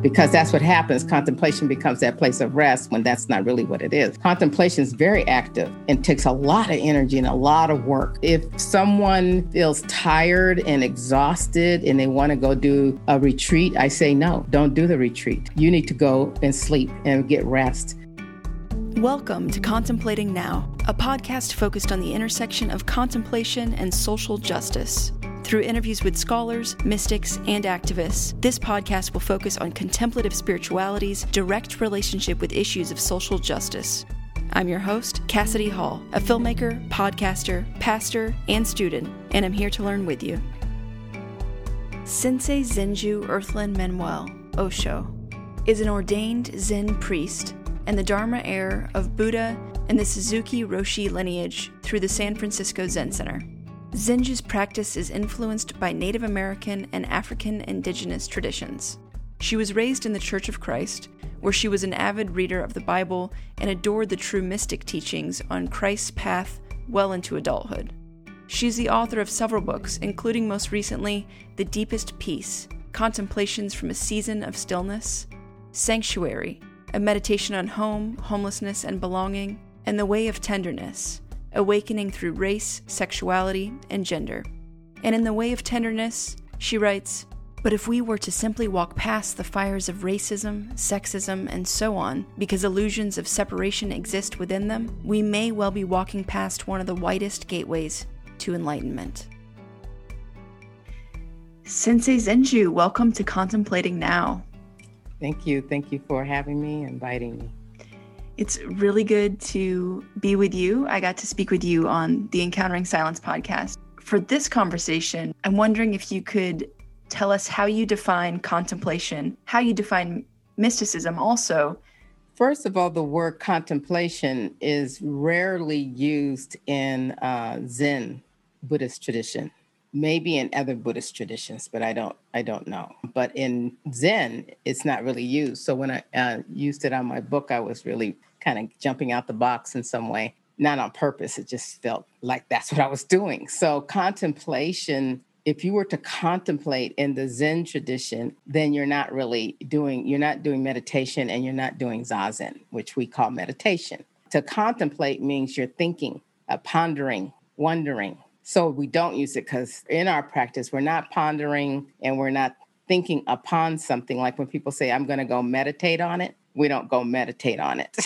because that's what happens. Contemplation becomes that place of rest when that's not really what it is. Contemplation is very active and takes a lot of energy and a lot of work. If someone feels tired and exhausted and they want to go do a retreat, I say no, don't do the retreat. You need to go and sleep and get rest. Welcome to Contemplating Now, a podcast focused on the intersection of contemplation and social justice. Through interviews with scholars, mystics, and activists, this podcast will focus on contemplative spirituality's direct relationship with issues of social justice. I'm your host, Cassidy Hall, a filmmaker, podcaster, pastor, and student, and I'm here to learn with you. Sensei Zenju Earthlyn Manuel, Osho, is an ordained Zen priest and the Dharma heir of Buddha and the Suzuki Roshi lineage through the San Francisco Zen Center. Zenju's practice is influenced by Native American and African indigenous traditions. She was raised in the Church of Christ, where she was an avid reader of the Bible and adored the true mystic teachings on Christ's path well into adulthood. She's the author of several books, including most recently The Deepest Peace Contemplations from a Season of Stillness, Sanctuary, a meditation on home, homelessness, and belonging, and The Way of Tenderness awakening through race, sexuality, and gender. And in The Way of Tenderness, she writes, but if we were to simply walk past the fires of racism, sexism, and so on, because illusions of separation exist within them, we may well be walking past one of the widest gateways to enlightenment. Sensei Zenju, welcome to Contemplating Now. Thank you. Thank you for having me, inviting me. It's really good to be with you. I got to speak with you on the Encountering Silence podcast. For this conversation, I'm wondering if you could tell us how you define contemplation, how you define mysticism also. First of all, the word contemplation is rarely used in uh, Zen Buddhist tradition. Maybe in other Buddhist traditions, but I don't I don't know. But in Zen, it's not really used. So when I uh, used it on my book, I was really kind of jumping out the box in some way, not on purpose. It just felt like that's what I was doing. So, contemplation, if you were to contemplate in the Zen tradition, then you're not really doing, you're not doing meditation and you're not doing Zazen, which we call meditation. To contemplate means you're thinking, uh, pondering, wondering. So we don't use it because in our practice, we're not pondering and we're not thinking upon something like when people say, I'm going to go meditate on it we don't go meditate on it.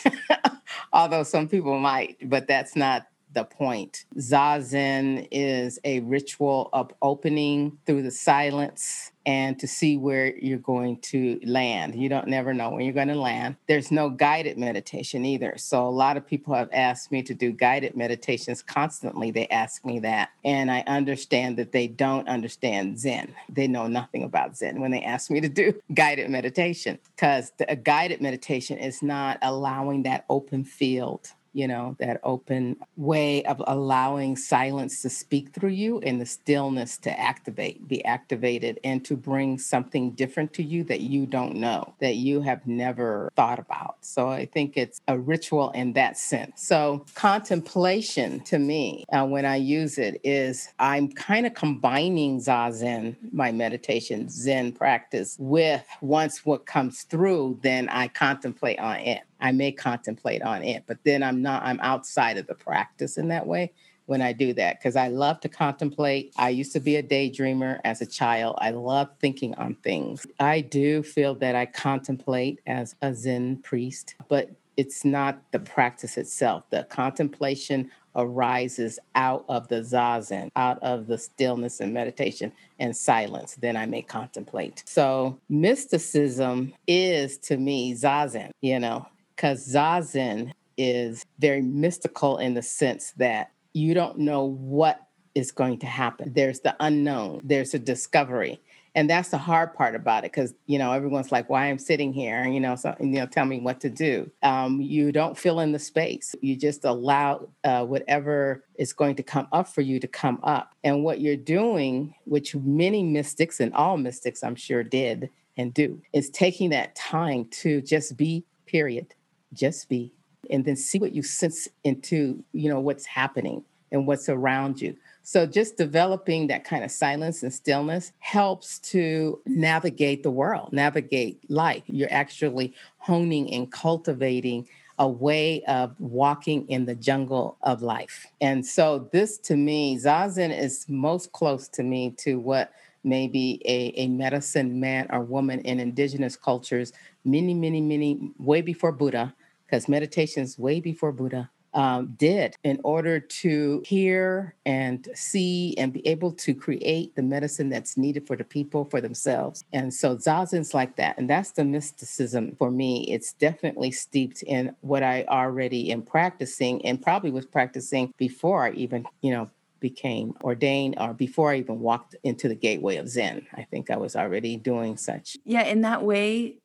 Although some people might, but that's not the point. Zazen is a ritual of opening through the silence and to see where you're going to land. You don't never know when you're going to land. There's no guided meditation either. So a lot of people have asked me to do guided meditations constantly. They ask me that. And I understand that they don't understand Zen. They know nothing about Zen when they ask me to do guided meditation because a guided meditation is not allowing that open field you know, that open way of allowing silence to speak through you and the stillness to activate, be activated, and to bring something different to you that you don't know, that you have never thought about. So I think it's a ritual in that sense. So contemplation to me, uh, when I use it, is I'm kind of combining Zazen, my meditation, Zen practice, with once what comes through, then I contemplate on it. I may contemplate on it, but then I'm not, I'm outside of the practice in that way when I do that because I love to contemplate. I used to be a daydreamer as a child. I love thinking on things. I do feel that I contemplate as a Zen priest, but it's not the practice itself. The contemplation arises out of the zazen, out of the stillness and meditation and silence. Then I may contemplate. So mysticism is to me zazen, you know, because Zazen is very mystical in the sense that you don't know what is going to happen. There's the unknown, there's a discovery. And that's the hard part about it because, you know, everyone's like, why am I'm sitting here, you know, so, you know, tell me what to do. Um, you don't fill in the space. You just allow uh, whatever is going to come up for you to come up. And what you're doing, which many mystics and all mystics, I'm sure, did and do, is taking that time to just be, period just be and then see what you sense into you know what's happening and what's around you So just developing that kind of silence and stillness helps to navigate the world, navigate life. You're actually honing and cultivating a way of walking in the jungle of life. And so this to me, Zazen is most close to me to what maybe a, a medicine man or woman in indigenous cultures many, many, many, way before Buddha, because meditation is way before Buddha, um, did in order to hear and see and be able to create the medicine that's needed for the people for themselves. And so Zazen's like that. And that's the mysticism for me. It's definitely steeped in what I already am practicing and probably was practicing before I even, you know, became ordained or before I even walked into the gateway of Zen. I think I was already doing such. Yeah, in that way,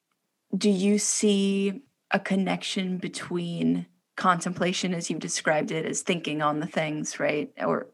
do you see a connection between contemplation as you've described it as thinking on the things right? Or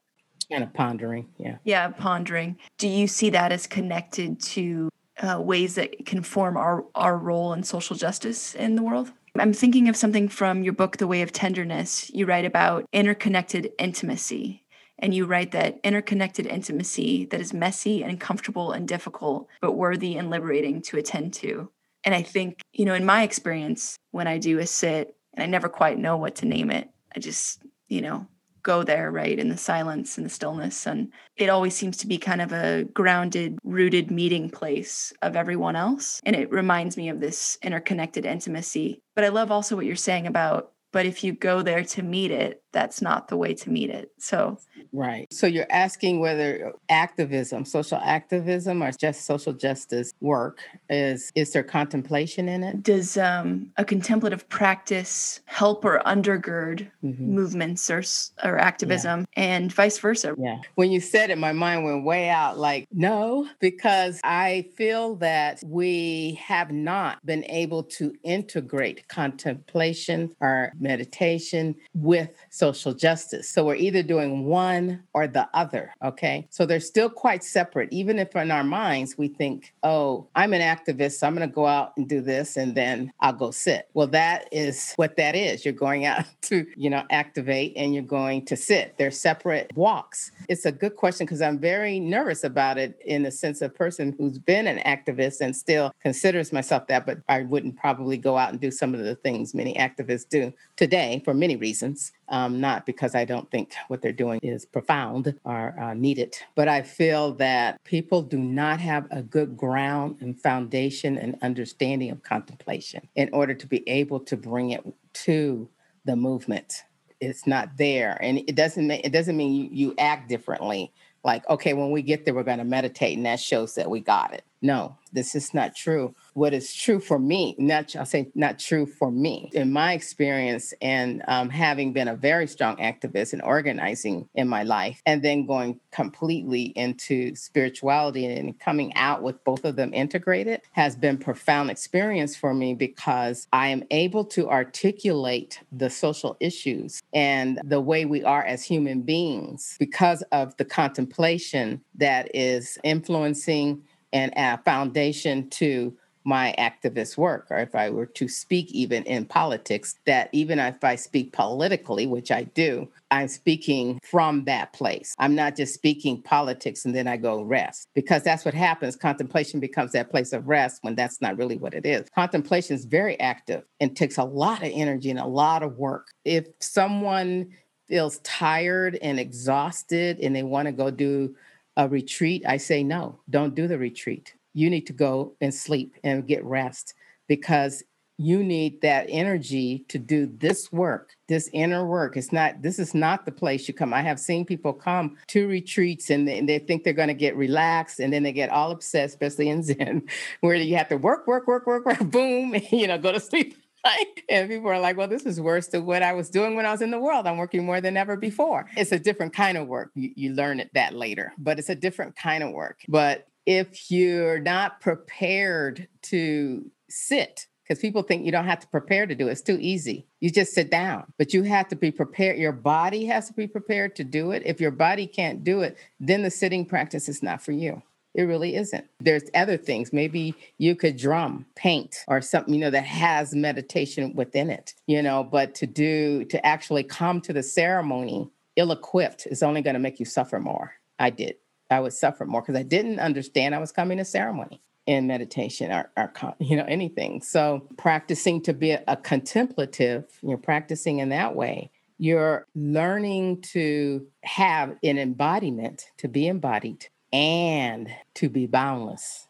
kind of pondering yeah. Yeah pondering. Do you see that as connected to uh, ways that can form our our role in social justice in the world? I'm thinking of something from your book the way of tenderness. You write about interconnected intimacy and you write that interconnected intimacy that is messy and comfortable and difficult but worthy and liberating to attend to and i think you know in my experience when i do a sit and I never quite know what to name it. I just, you know, go there, right, in the silence and the stillness. And it always seems to be kind of a grounded, rooted meeting place of everyone else. And it reminds me of this interconnected intimacy. But I love also what you're saying about, but if you go there to meet it, that's not the way to meet it. So, right. So you're asking whether activism, social activism, or just social justice work is is there contemplation in it? Does um, a contemplative practice help or undergird mm-hmm. movements or or activism, yeah. and vice versa? Yeah. When you said it, my mind went way out. Like no, because I feel that we have not been able to integrate contemplation or meditation with social justice. So we're either doing one or the other. Okay. So they're still quite separate, even if in our minds we think, oh, I'm an activist, so I'm going to go out and do this and then I'll go sit. Well, that is what that is. You're going out to, you know, activate and you're going to sit. They're separate walks. It's a good question because I'm very nervous about it in the sense of person who's been an activist and still considers myself that, but I wouldn't probably go out and do some of the things many activists do today for many reasons um, not because I don't think what they're doing is profound or uh, needed, but I feel that people do not have a good ground and foundation and understanding of contemplation in order to be able to bring it to the movement. It's not there, and it doesn't. It doesn't mean you, you act differently. Like, okay, when we get there, we're going to meditate, and that shows that we got it. No, this is not true what is true for me, not I'll say not true for me. In my experience, and um, having been a very strong activist and organizing in my life, and then going completely into spirituality and coming out with both of them integrated, has been profound experience for me because I am able to articulate the social issues and the way we are as human beings because of the contemplation that is influencing and a foundation to my activist work, or if I were to speak even in politics, that even if I speak politically, which I do, I'm speaking from that place. I'm not just speaking politics and then I go rest because that's what happens. Contemplation becomes that place of rest when that's not really what it is. Contemplation is very active and takes a lot of energy and a lot of work. If someone feels tired and exhausted and they want to go do a retreat, I say no, don't do the retreat. You need to go and sleep and get rest because you need that energy to do this work this inner work. It's not this is not the place you come. I have seen people come to retreats and they, and they think they're going to get relaxed and then they get all upset especially in zen where you have to work work work work work boom you know go to sleep and people are like, well, this is worse than what I was doing when I was in the world. I'm working more than ever before. It's a different kind of work. You, you learn it that later, but it's a different kind of work. But if you're not prepared to sit, because people think you don't have to prepare to do it. It's too easy. You just sit down, but you have to be prepared. Your body has to be prepared to do it. If your body can't do it, then the sitting practice is not for you. It really isn't. There's other things. Maybe you could drum, paint, or something, you know, that has meditation within it, you know, but to do, to actually come to the ceremony ill equipped is only going to make you suffer more. I did. I would suffer more because I didn't understand I was coming to ceremony in meditation or, or, you know anything so practicing to be a, a contemplative you're practicing in that way you're learning to have an embodiment to be embodied and to be boundless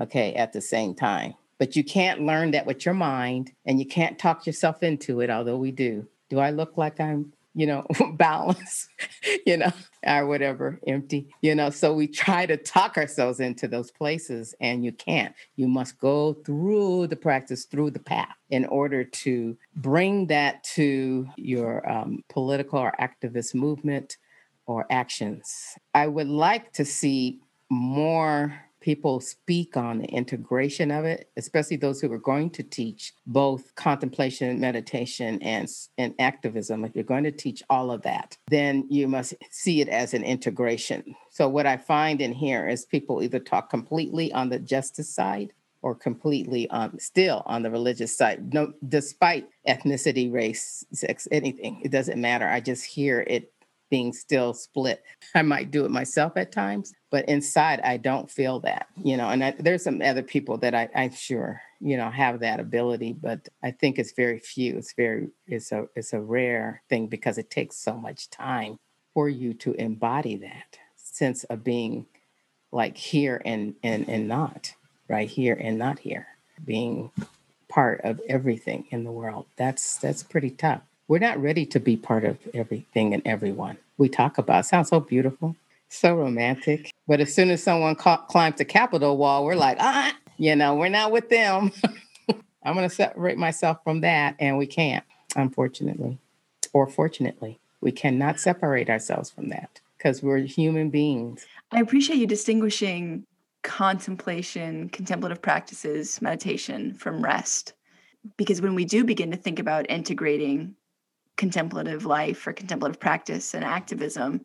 okay at the same time but you can't learn that with your mind and you can't talk yourself into it although we do do i look like i'm you know, balanced, you know, or whatever, empty, you know. So we try to talk ourselves into those places, and you can't. You must go through the practice, through the path, in order to bring that to your um, political or activist movement or actions. I would like to see more people speak on the integration of it, especially those who are going to teach both contemplation, meditation, and, and activism. If you're going to teach all of that, then you must see it as an integration. So, what I find in here is people either talk completely on the justice side or completely on still on the religious side no despite ethnicity race sex anything it doesn't matter i just hear it being still split. I might do it myself at times, but inside I don't feel that, you know. And I, there's some other people that I, I'm sure, you know, have that ability, but I think it's very few. It's very, it's a, it's a rare thing because it takes so much time for you to embody that sense of being like here and and and not right here and not here, being part of everything in the world. That's that's pretty tough. We're not ready to be part of everything and everyone we talk about. Sounds so beautiful, so romantic. But as soon as someone ca- climbs the Capitol wall, we're like, ah, you know, we're not with them. I'm going to separate myself from that. And we can't, unfortunately, or fortunately, we cannot separate ourselves from that because we're human beings. I appreciate you distinguishing contemplation, contemplative practices, meditation from rest. Because when we do begin to think about integrating contemplative life or contemplative practice and activism,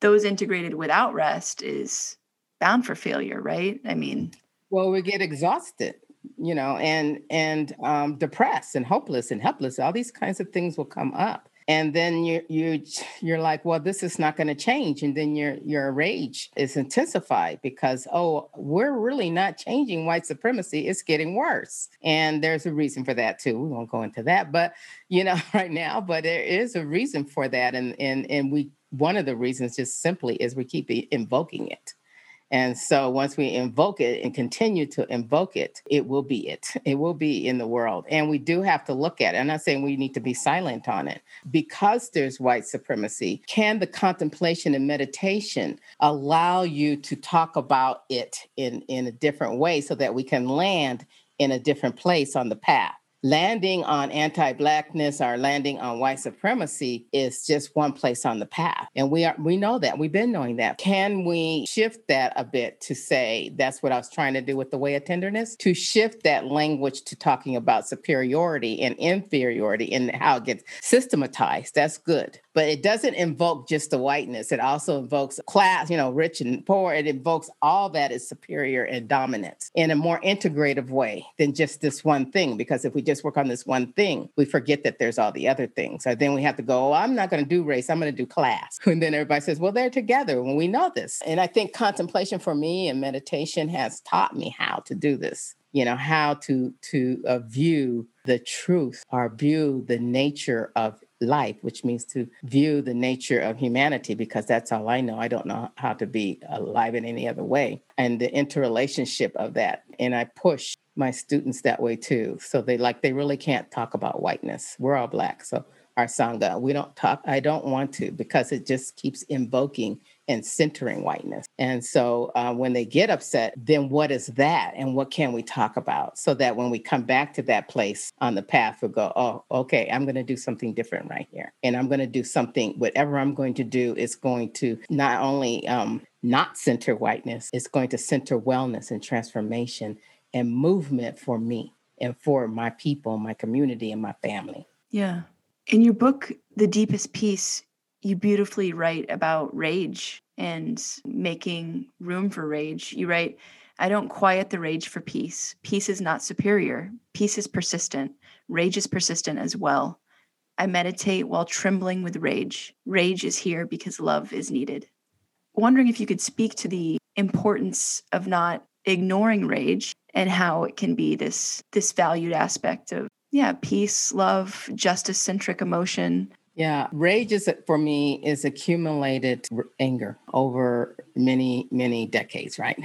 those integrated without rest is bound for failure, right? I mean, well, we get exhausted, you know, and and um, depressed and hopeless and helpless. All these kinds of things will come up and then you you you're like well this is not going to change. And then your your rage is intensified because oh we're really not changing white supremacy. It's getting worse. And there's a reason for that too. We won't go into that but you know right now but there is a reason for that. And and and we one of the reasons just simply is we keep invoking it and so once we invoke it and continue to invoke it, it will be it. It will be in the world. And we do have to look at it. I'm not saying we need to be silent on it. Because there's white supremacy, can the contemplation and meditation allow you to talk about it in, in a different way so that we can land in a different place on the path? Landing on anti-blackness or landing on white supremacy is just one place on the path and we are we know that we've been knowing that can we shift that a bit to say that's what i was trying to do with the way of tenderness to shift that language to talking about superiority and inferiority and how it gets systematized that's good but it doesn't invoke just the whiteness. It also invokes class, you know, rich and poor. It invokes all that is superior and dominant in a more integrative way than just this one thing. Because if we just work on this one thing, we forget that there's all the other things. So then we have to go, oh, I'm not going to do race, I'm going to do class. And then everybody says, well, they're together when we know this. And I think contemplation for me and meditation has taught me how to do this you know how to to uh, view the truth or view the nature of life, which means to view the nature of humanity, because that's all I know. I don't know how to be alive in any other way. And the interrelationship of that. And I push my students that way too. So they like, they really can't talk about whiteness. We're all Black. So our Sangha, we don't talk, I don't want to because it just keeps invoking and centering whiteness. And so uh, when they get upset, then what is that? And what can we talk about? So that when we come back to that place on the path, we'll go, oh, okay, I'm going to do something different right here. And I'm going to do something, whatever I'm going to do is going to not only um, not center whiteness, it's going to center wellness and transformation and movement for me and for my people, my community, and my family. Yeah. In your book, The Deepest Peace, you beautifully write about rage and making room for rage. You write, I don't quiet the rage for peace. Peace is not superior. Peace is persistent. Rage is persistent as well. I meditate while trembling with rage. Rage is here because love is needed. Wondering if you could speak to the importance of not ignoring rage and how it can be this this valued aspect of yeah peace love justice centric emotion yeah rage is for me is accumulated anger over many many decades right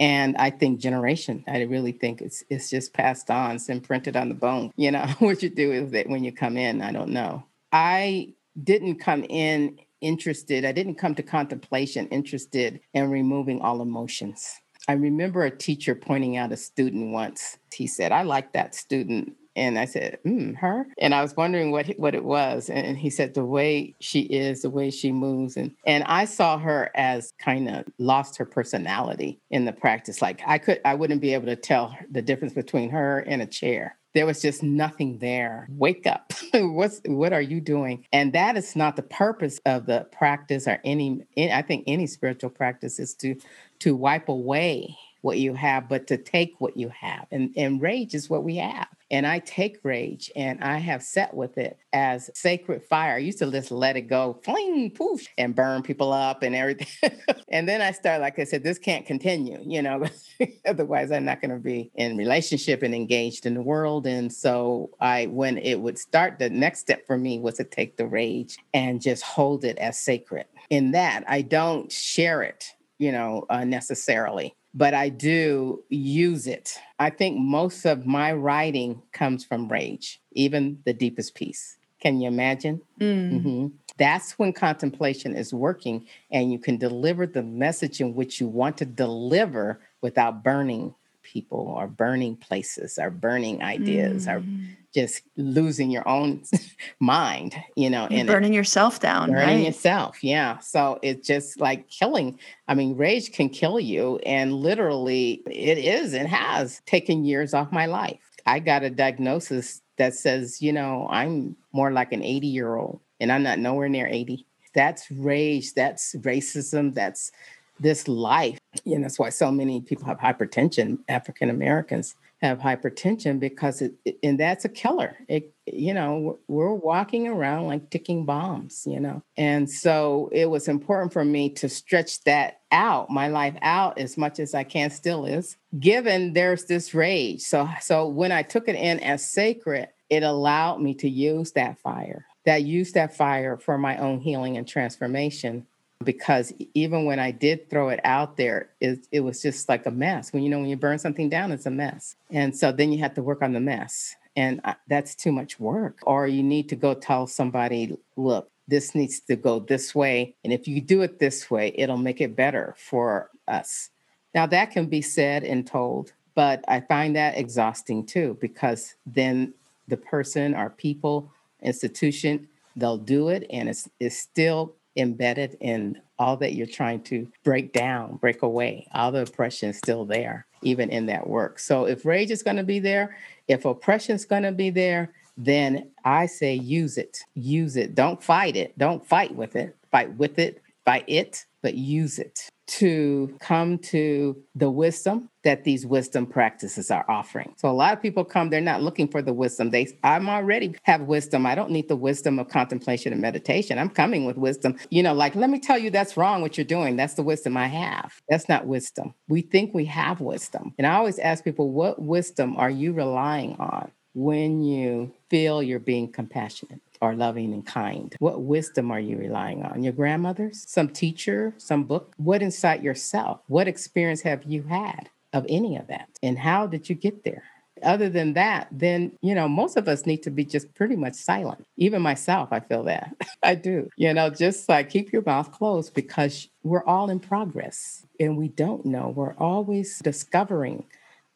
and I think generation. I really think it's it's just passed on, it's imprinted on the bone. You know what you do with it when you come in. I don't know. I didn't come in interested. I didn't come to contemplation interested in removing all emotions. I remember a teacher pointing out a student once. He said, I like that student. And I said, mm, her? And I was wondering what what it was. And he said, the way she is, the way she moves. And and I saw her as kind of lost her personality in the practice. Like I could I wouldn't be able to tell the difference between her and a chair there was just nothing there. Wake up. What's what are you doing? And that is not the purpose of the practice or any any i think any spiritual practice is to to wipe away what you have, but to take what you have. And, and rage is what we have. And I take rage and I have set with it as sacred fire. I used to just let it go, fling, poof, and burn people up and everything. and then I started, like I said, this can't continue, you know, otherwise I'm not going to be in relationship and engaged in the world. And so I, when it would start, the next step for me was to take the rage and just hold it as sacred. In that, I don't share it you know, uh, necessarily, but I do use it. I think most of my writing comes from rage, even the deepest peace. Can you imagine? Mm. Mm-hmm. That's when contemplation is working and you can deliver the message in which you want to deliver without burning people or burning places or burning ideas mm. or just losing your own mind, you know, and burning it, yourself down. Burning right? yourself. Yeah. So it's just like killing. I mean, rage can kill you. And literally, it is and has taken years off my life. I got a diagnosis that says, you know, I'm more like an 80 year old and I'm not nowhere near 80. That's rage. That's racism. That's this life. Know, that's why so many people have hypertension, African Americans have hypertension because it, and that's a killer. It, you know, we're walking around like ticking bombs, you know. And so it was important for me to stretch that out, my life out as much as I can still is, given there's this rage. So so when I took it in as sacred, it allowed me to use that fire. That use that fire for my own healing and transformation because even when I did throw it out there, it, it was just like a mess. When you know, when you burn something down, it's a mess. And so then you have to work on the mess. And uh, that's too much work. Or you need to go tell somebody, look, this needs to go this way. And if you do it this way, it'll make it better for us. Now, that can be said and told, but I find that exhausting too, because then the person or people, institution, they'll do it and it's, it's still embedded in all that you're trying to break down, break away. All the oppression is still there, even in that work. So if rage is going to be there, if oppression is going to be there, then I say use it. Use it. Don't fight it. Don't fight with it. Fight with it. Fight it, but use it to come to the wisdom that these wisdom practices are offering. So a lot of people come, they're not looking for the wisdom. They I'm already have wisdom. I don't need the wisdom of contemplation and meditation. I'm coming with wisdom. You know, like let me tell you that's wrong what you're doing. That's the wisdom I have. That's not wisdom. We think we have wisdom. And I always ask people, what wisdom are you relying on when you feel you're being compassionate? are loving and kind? What wisdom are you relying on? Your grandmother's? Some teacher? Some book? What inside yourself? What experience have you had of any of that? And how did you get there? Other than that, then, you know, most of us need to be just pretty much silent. Even myself, I feel that. I do. You know, just like keep your mouth closed because we're all in progress and we don't know. We're always discovering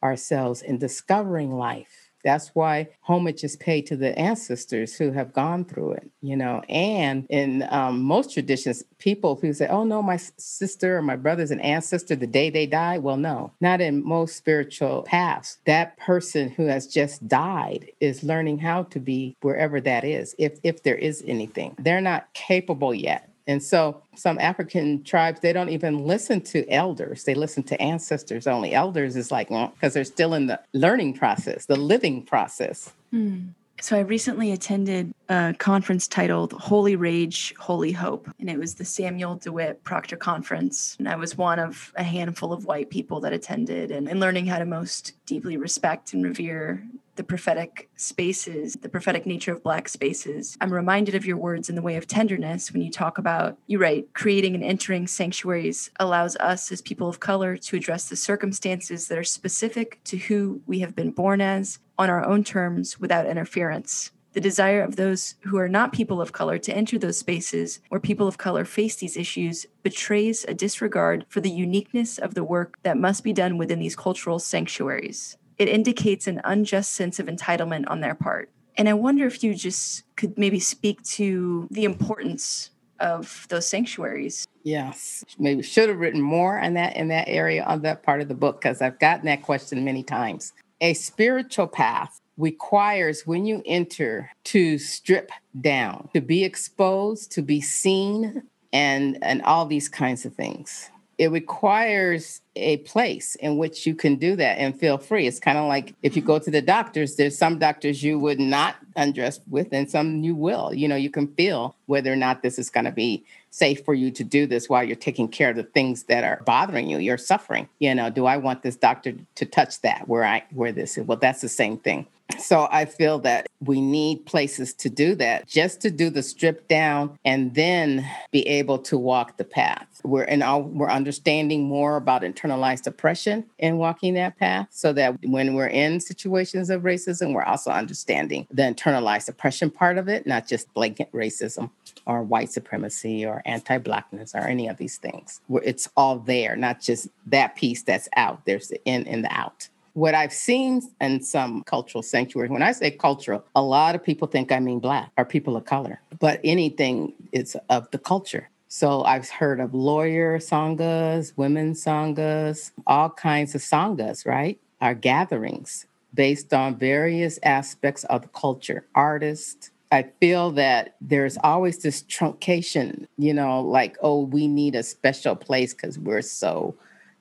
ourselves and discovering life that's why homage is paid to the ancestors who have gone through it, you know. And in um, most traditions, people who say, oh, no, my sister or my brother's an ancestor the day they die. Well, no, not in most spiritual paths. That person who has just died is learning how to be wherever that is, if, if there is anything. They're not capable yet and so some African tribes, they don't even listen to elders. They listen to ancestors only. Elders is like, well, because well, they're still in the learning process, the living process. Mm. So I recently attended a conference titled Holy Rage, Holy Hope, and it was the Samuel DeWitt Proctor Conference. And I was one of a handful of white people that attended and, and learning how to most deeply respect and revere the prophetic spaces, the prophetic nature of Black spaces. I'm reminded of your words in the way of tenderness when you talk about, you write, creating and entering sanctuaries allows us as people of color to address the circumstances that are specific to who we have been born as on our own terms without interference. The desire of those who are not people of color to enter those spaces where people of color face these issues betrays a disregard for the uniqueness of the work that must be done within these cultural sanctuaries it indicates an unjust sense of entitlement on their part. And I wonder if you just could maybe speak to the importance of those sanctuaries. Yes, maybe should have written more on that in that area on that part of the book because I've gotten that question many times. A spiritual path requires when you enter to strip down, to be exposed, to be seen, and and all these kinds of things it requires a place in which you can do that and feel free. It's kind of like if you go to the doctors, there's some doctors you would not undress with and some you will. You know, you can feel whether or not this is going to be safe for you to do this while you're taking care of the things that are bothering you, you're suffering. You know, do I want this doctor to touch that where I where this is? Well, that's the same thing. So I feel that we need places to do that, just to do the strip down and then be able to walk the path. We're in all, we're understanding more about internalized oppression in walking that path, so that when we're in situations of racism, we're also understanding the internalized oppression part of it, not just blanket racism or white supremacy or anti-blackness or any of these things. Where it's all there, not just that piece that's out. There's the in and the out what I've seen in some cultural sanctuaries, when I say cultural, a lot of people think I mean black or people of color, but anything is of the culture. So I've heard of lawyer sanghas, women sanghas, all kinds of sanghas, right? Our gatherings based on various aspects of the culture, artists. I feel that there's always this truncation, you know, like, oh, we need a special place because we're so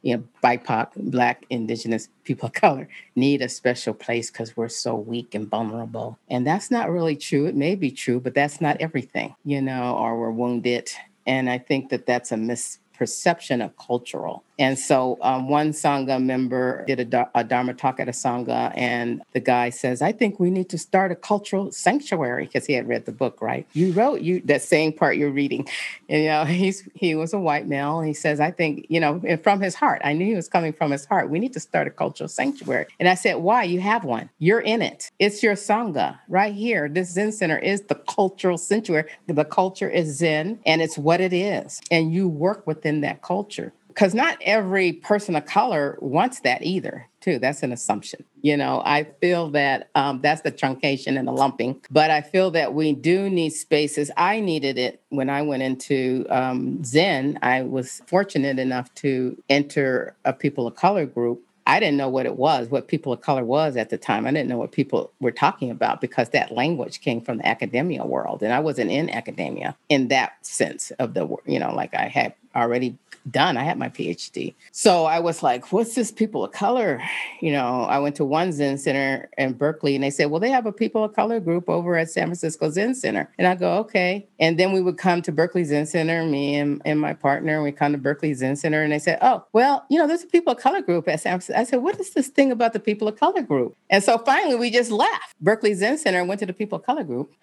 you know, BIPOC, Black, Indigenous people of color need a special place because we're so weak and vulnerable. And that's not really true. It may be true, but that's not everything, you know, or we're wounded. And I think that that's a misperception of cultural. And so um, one Sangha member did a, a, Dharma talk at a Sangha, and the guy says, I think we need to start a cultural sanctuary because he had read the book, right? You wrote you that same part you're reading. And, you know, he's he was a white male, he says, I think, you know, from his heart, I knew he was coming from his heart. We need to start a cultural sanctuary. And I said, Why? You have one. You're in it. It's your Sangha right here. This Zen Center is the cultural sanctuary. The culture is Zen, and it's what it is. And you work within that culture because not every person of color wants that either too that's an assumption you know i feel that um, that's the truncation and the lumping but i feel that we do need spaces i needed it when i went into um, zen i was fortunate enough to enter a people of color group I didn't know what it was, what people of color was at the time. I didn't know what people were talking about because that language came from the academia world. And I wasn't in academia in that sense of the, you know, like I had already done. I had my PhD. So I was like, what's this people of color? You know, I went to one Zen Center in Berkeley and they said, well, they have a people of color group over at San Francisco Zen Center. And I go, okay. And then we would come to Berkeley Zen Center, me and, and my partner, we come to Berkeley Zen Center and they said, oh, well, you know, there's a people of color group at San Francisco. I said, what is this thing about the people of color group? And so finally we just left Berkeley Zen Center and went to the people of color group.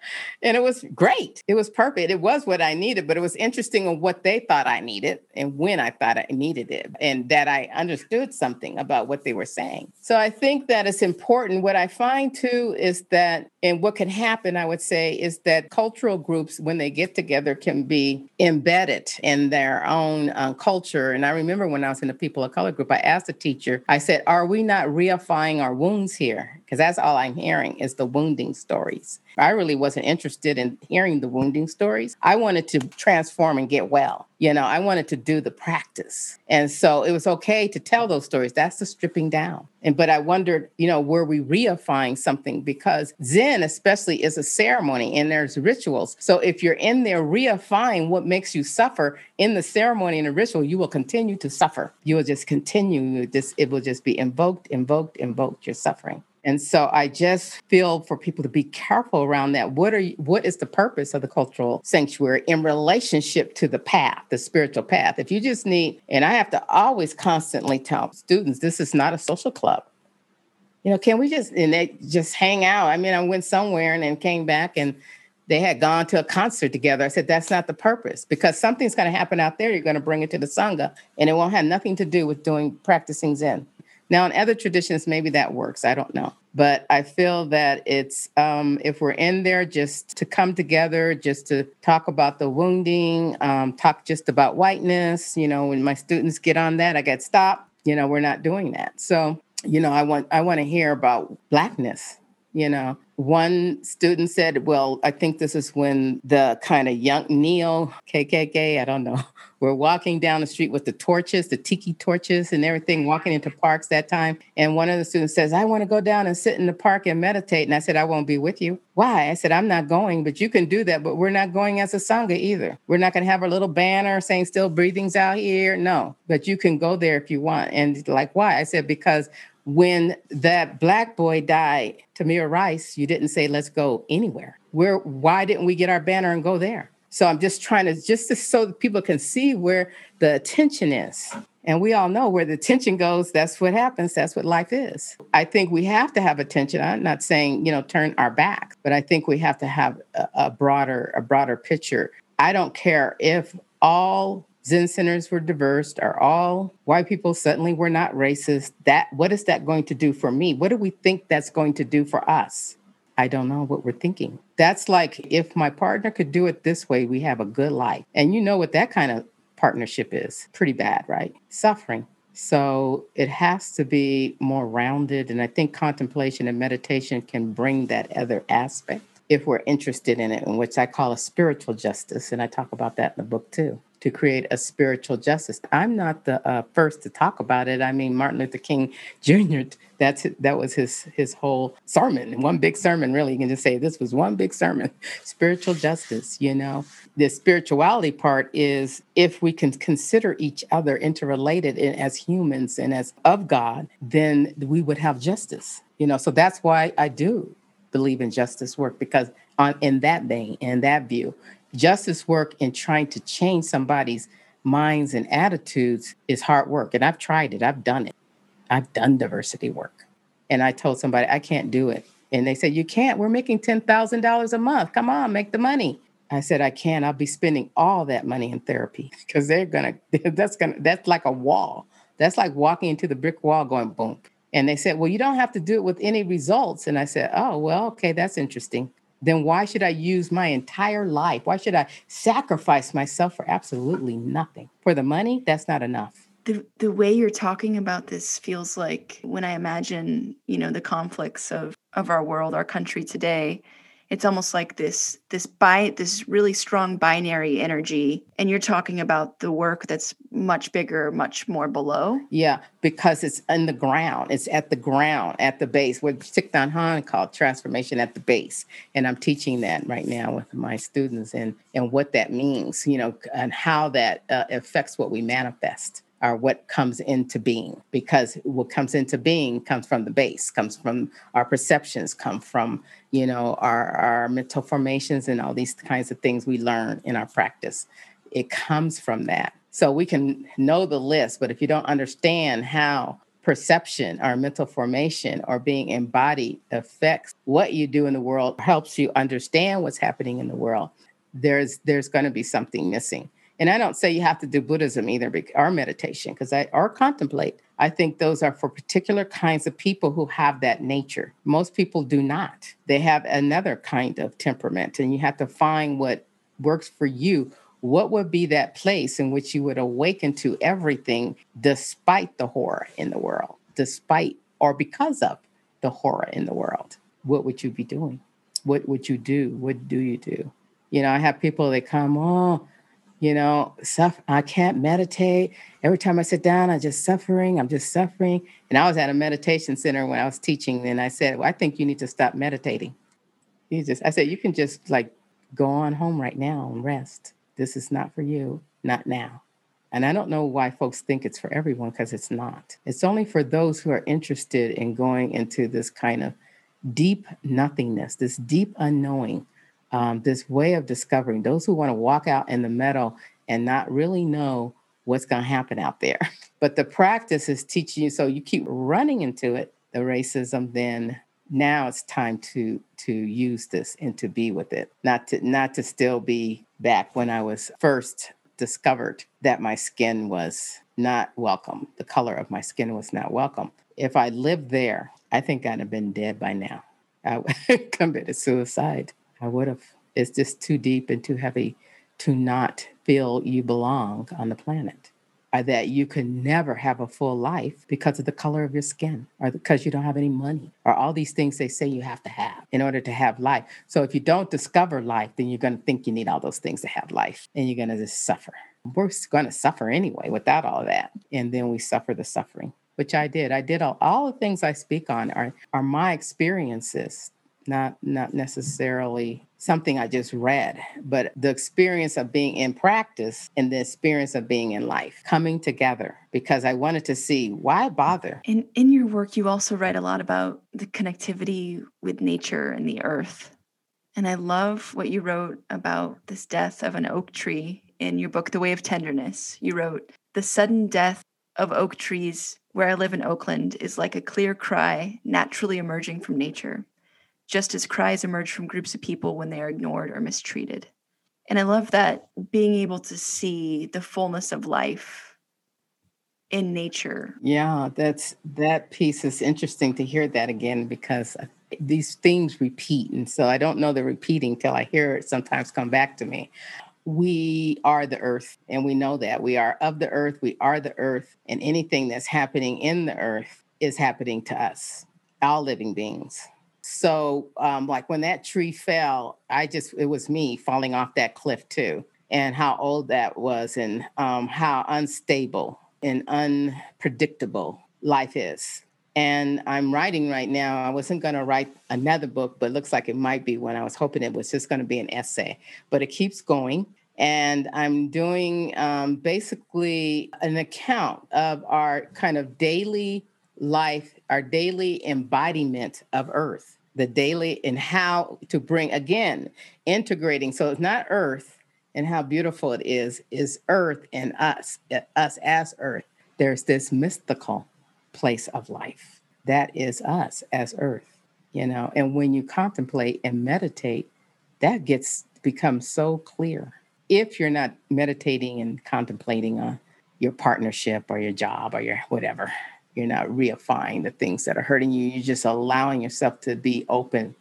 And it was great. It was perfect. It was what I needed, but it was interesting on what they thought I needed and when I thought I needed it and that I understood something about what they were saying. So I think that it's important. What I find too is that, and what can happen, I would say, is that cultural groups, when they get together, can be embedded in their own uh, culture. And I remember when I was in the People of Color group, I asked the teacher, I said, Are we not reifying our wounds here? Because that's all I'm hearing is the wounding stories. I really wasn't interested in hearing the wounding stories. I wanted to transform and get well. You know, I wanted to do the practice. And so it was okay to tell those stories. That's the stripping down. And but I wondered, you know, were we reifying something? Because Zen, especially, is a ceremony and there's rituals. So if you're in there reifying what makes you suffer in the ceremony and the ritual, you will continue to suffer. You will just continue. Just it will just be invoked, invoked, invoked. You're suffering. And so I just feel for people to be careful around that. What are you, what is the purpose of the cultural sanctuary in relationship to the path, the spiritual path? If you just need, and I have to always constantly tell students, this is not a social club. You know, can we just and they just hang out? I mean, I went somewhere and then came back and they had gone to a concert together. I said, that's not the purpose because something's going to happen out there. You're going to bring it to the Sangha and it won't have nothing to do with doing practicing Zen. Now, in other traditions, maybe that works. I don't know. But I feel that it's, um, if we're in there just to come together, just to talk about the wounding, um, talk just about whiteness, you know, when my students get on that, I get stopped. You know, we're not doing that. So, you know, I want I want to hear about blackness you know. One student said well i think this is when the kind of young neo kkk i don't know we're walking down the street with the torches the tiki torches and everything walking into parks that time. And one of the students says i want to go down and sit in the park and meditate. And i said i won't be with you. Why? I said i'm not going but you can do that but we're not going as a sangha either. We're not going to have our little banner saying still breathing's out here. No but you can go there if you want. And like why? I said because when that black boy died, Tamir Rice, you didn't say, let's go anywhere. Where, why didn't we get our banner and go there? So I'm just trying to, just to, so that people can see where the attention is. And we all know where the attention goes, that's what happens. That's what life is. I think we have to have attention. I'm not saying, you know, turn our back, but I think we have to have a, a broader, a broader picture. I don't care if all Zen centers were diverse, are all white people suddenly were not racist. That what is that going to do for me? What do we think that's going to do for us? I don't know what we're thinking. That's like if my partner could do it this way, we have a good life. And you know what that kind of partnership is. Pretty bad, right? Suffering. So it has to be more rounded. And I think contemplation and meditation can bring that other aspect if we're interested in it, in which I call a spiritual justice. And I talk about that in the book too to create a spiritual justice. I'm not the uh, first to talk about it. I mean, Martin Luther King Jr. That's that was his his whole sermon, one big sermon. Really, you can just say this was one big sermon. Spiritual justice. You know, the spirituality part is if we can consider each other interrelated as humans and as of God, then we would have justice. You know, so that's why I do believe in justice work because on in that vein, in that view, justice work and trying to change somebody's minds and attitudes is hard work. And I've tried it, I've done it. I've done diversity work. And I told somebody, I can't do it. And they said, You can't. We're making $10,000 a month. Come on, make the money. I said, I can't. I'll be spending all that money in therapy because they're going to, that's going to, that's like a wall. That's like walking into the brick wall going boom. And they said, Well, you don't have to do it with any results. And I said, Oh, well, okay, that's interesting then why should I use my entire life? Why should I sacrifice myself for absolutely nothing? For the money, that's not enough. The, the way you're talking about this feels like when I imagine, you know, the conflicts of, of our world, our country today, it's almost like this this bi this really strong binary energy and you're talking about the work that's much bigger much more below. Yeah because it's in the ground it's at the ground at the base. What Thich Nhat Hanh called transformation at the base and i'm teaching that right now with my students and and what that means you know and how that uh, affects what we manifest are what comes into being because what comes into being comes from the base comes from our perceptions come from you know our our mental formations and all these kinds of things we learn in our practice. It comes from that. So we can know the list but if you don't understand how perception or mental formation or being embodied affects what you do in the world helps you understand what's happening in the world there's there's going to be something missing and I don't say you have to do Buddhism either or meditation because I or contemplate. I think those are for particular kinds of people who have that nature. Most people do not. They have another kind of temperament, and you have to find what works for you. What would be that place in which you would awaken to everything despite the horror in the world, despite or because of the horror in the world? What would you be doing? What would you do? What do you do? You know, I have people that come, oh, you know, suffer, I can't meditate. Every time I sit down, I'm just suffering. I'm just suffering. And I was at a meditation center when I was teaching, and I said, well, I think you need to stop meditating. You just, I said, you can just like go on home right now and rest. This is not for you, not now. And I don't know why folks think it's for everyone because it's not. It's only for those who are interested in going into this kind of deep nothingness, this deep unknowing, um, this way of discovering. Those who want to walk out in the meadow and not really know what's going to happen out there. But the practice is teaching you. So you keep running into it, the racism, then now it's time to to use this and to be with it not to not to still be back when i was first discovered that my skin was not welcome the color of my skin was not welcome if i lived there i think i'd have been dead by now i would committed suicide i would have it's just too deep and too heavy to not feel you belong on the planet Or that you can never have a full life because of the color of your skin or because you don't have any money or all these things they say you have to have in order to have life. So if you don't discover life, then you're going to think you need all those things to have life and you're going to just suffer. We're going to suffer anyway without all that. And then we suffer the suffering, which I did. I did all, all the things I speak on are, are my experiences not not necessarily something I just read, but the experience of being in practice and the experience of being in life coming together because I wanted to see why bother. In in your work you also write a lot about the connectivity with nature and the earth. And I love what you wrote about this death of an oak tree in your book The Way of Tenderness. You wrote, "The sudden death of oak trees where I live in Oakland is like a clear cry naturally emerging from nature." Just as cries emerge from groups of people when they are ignored or mistreated. And I love that being able to see the fullness of life in nature. Yeah, that's that piece is interesting to hear that again because these themes repeat. And so I don't know the repeating till I hear it sometimes come back to me. We are the earth, and we know that. We are of the earth, we are the earth, and anything that's happening in the earth is happening to us, all living beings. So, um, like when that tree fell, I just, it was me falling off that cliff too, and how old that was, and um, how unstable and unpredictable life is. And I'm writing right now. I wasn't going to write another book, but looks like it might be one. I was hoping it was just going to be an essay, but it keeps going. And I'm doing um, basically an account of our kind of daily life, our daily embodiment of earth, the daily and how to bring again integrating. So it's not earth and how beautiful it is, is earth and us, uh, us as earth. There's this mystical place of life that is us as earth, you know. And when you contemplate and meditate, that gets becomes so clear. If you're not meditating and contemplating on your partnership or your job or your whatever, you're not reifying the things that are hurting you. You're just allowing yourself to be open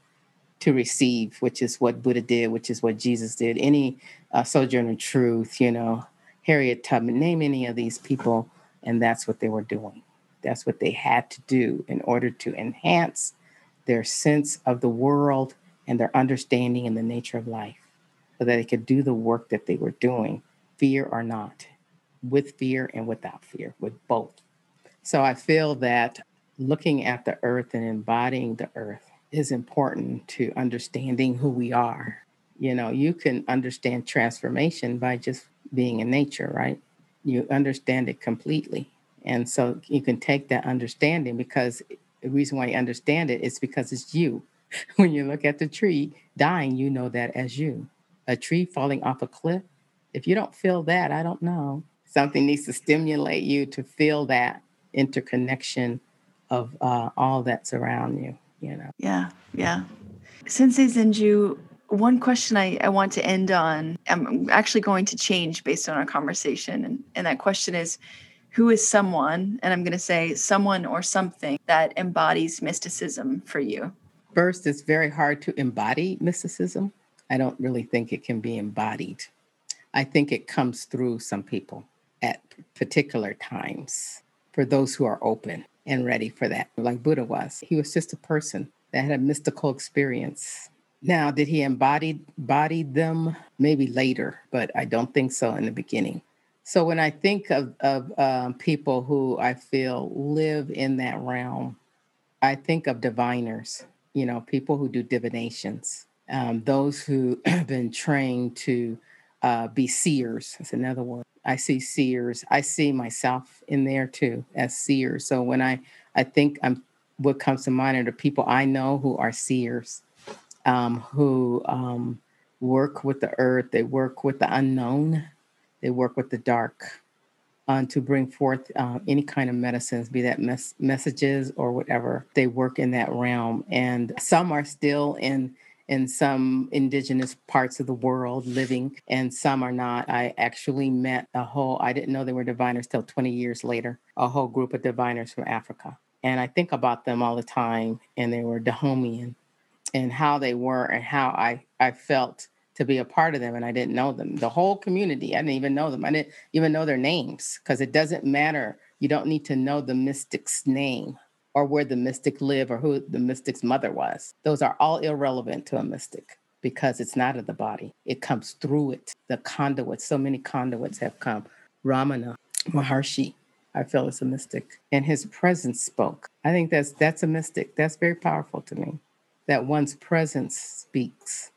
to receive, which is what Buddha did, which is what Jesus did. Any uh, sojourner truth, you know, Harriet Tubman, name any of these people, and that's what they were doing. That's what they had to do in order to enhance their sense of the world and their understanding and the nature of life, so that they could do the work that they were doing, fear or not, with fear and without fear, with both. So I feel that looking at the earth and embodying the earth is important to understanding who we are. You know, you can understand transformation by just being in nature, right? You understand it completely. And so you can take that understanding because the reason why you understand it is because it's you. When you look at the tree dying, you know that as you. A tree falling off a cliff, if you don't feel that, I don't know. Something needs to stimulate you to feel that interconnection of uh, all that's around you, you know. Yeah, yeah. Sensei Zenju, one question I, I want to end on, I'm actually going to change based on our conversation. And, and that question is who is someone, and I'm going to say someone or something that embodies mysticism for you? First, it's very hard to embody mysticism. I don't really think it can be embodied. I think it comes through some people at particular times for those who are open and ready for that, like Buddha was. He was just a person that had a mystical experience. Now, did he embody body them? Maybe later, but I don't think so in the beginning. So when I think of, of um, people who I feel live in that realm, I think of diviners, you know, people who do divinations, um, those who have been trained to uh, be seers, that's another word, I see seers. I see myself in there too as seers. So when I I think I'm what comes to mind are the people I know who are seers, um, who um, work with the earth. They work with the unknown. They work with the dark uh, to bring forth uh, any kind of medicines, be that mes- messages or whatever. They work in that realm, and some are still in in some indigenous parts of the world living, and some are not. I actually met a whole. I didn't know they were diviners till 20 years later. A whole group of diviners from Africa, and I think about them all the time. And they were Dahomean, and how they were, and how I I felt to be a part of them and I didn't know them. The whole community, I didn't even know them. I didn't even know their names because it doesn't matter. You don't need to know the mystic's name or where the mystic lived or who the mystic's mother was. Those are all irrelevant to a mystic because it's not of the body. It comes through it. The conduits, so many conduits have come. Ramana, Maharshi, I feel is a mystic. And his presence spoke. I think that's that's a mystic. That's very powerful to me. That one's presence speaks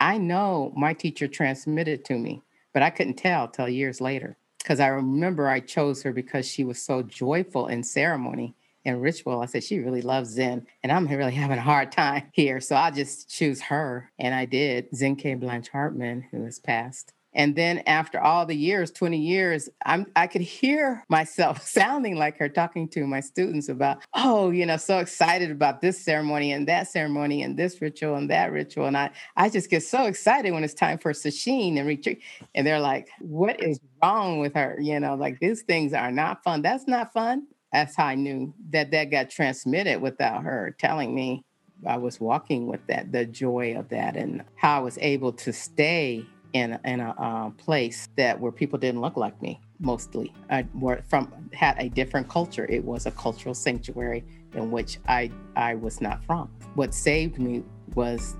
I know my teacher transmitted to me, but I couldn't tell till years later because I remember I chose her because she was so joyful in ceremony and ritual. I said, she really loves Zen, and I'm really having a hard time here. So I'll just choose her. And I did. Zenkei Blanche Hartman, who has passed. And then after all the years, 20 years, I'm I could hear myself sounding like her talking to my students about, oh, you know, so excited about this ceremony and that ceremony and this ritual and that ritual. And I I just get so excited when it's time for sesshin and retreat. And they're like, what is wrong with her? You know, like these things are not fun. That's not fun. That's how I knew that that got transmitted without her telling me I was walking with that, the joy of that, and how I was able to stay in in a uh, place that where people didn't look like me mostly. I were from had a different culture. It was a cultural sanctuary in which I I was not from. What saved me was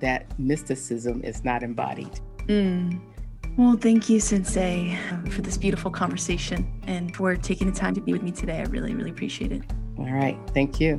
that mysticism is not embodied. Mm. Well, thank you, Sensei, for this beautiful conversation and for taking the time to be with me today. I really, really appreciate it. All right. Thank you.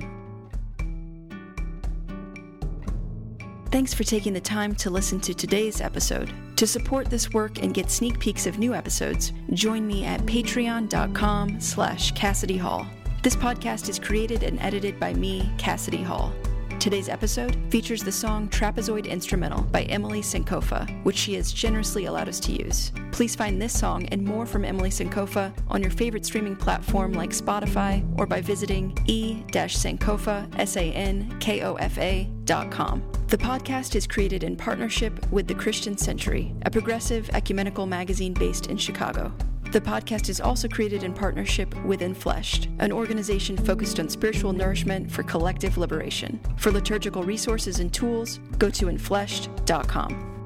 Thanks for taking the time to listen to today's episode. To support this work and get sneak peeks of new episodes, join me at patreon.com slash Cassidy Hall. This podcast is created and edited by me, Cassidy Hall. Today's episode features the song Trapezoid Instrumental by Emily Sankofa, which she has generously allowed us to use. Please find this song and more from Emily Sankofa on your favorite streaming platform like Spotify or by visiting e-sankofa, S-A-N-K-O-F-A dot com. The podcast is created in partnership with The Christian Century, a progressive ecumenical magazine based in Chicago. The podcast is also created in partnership with Infleshed, an organization focused on spiritual nourishment for collective liberation. For liturgical resources and tools, go to infleshed.com.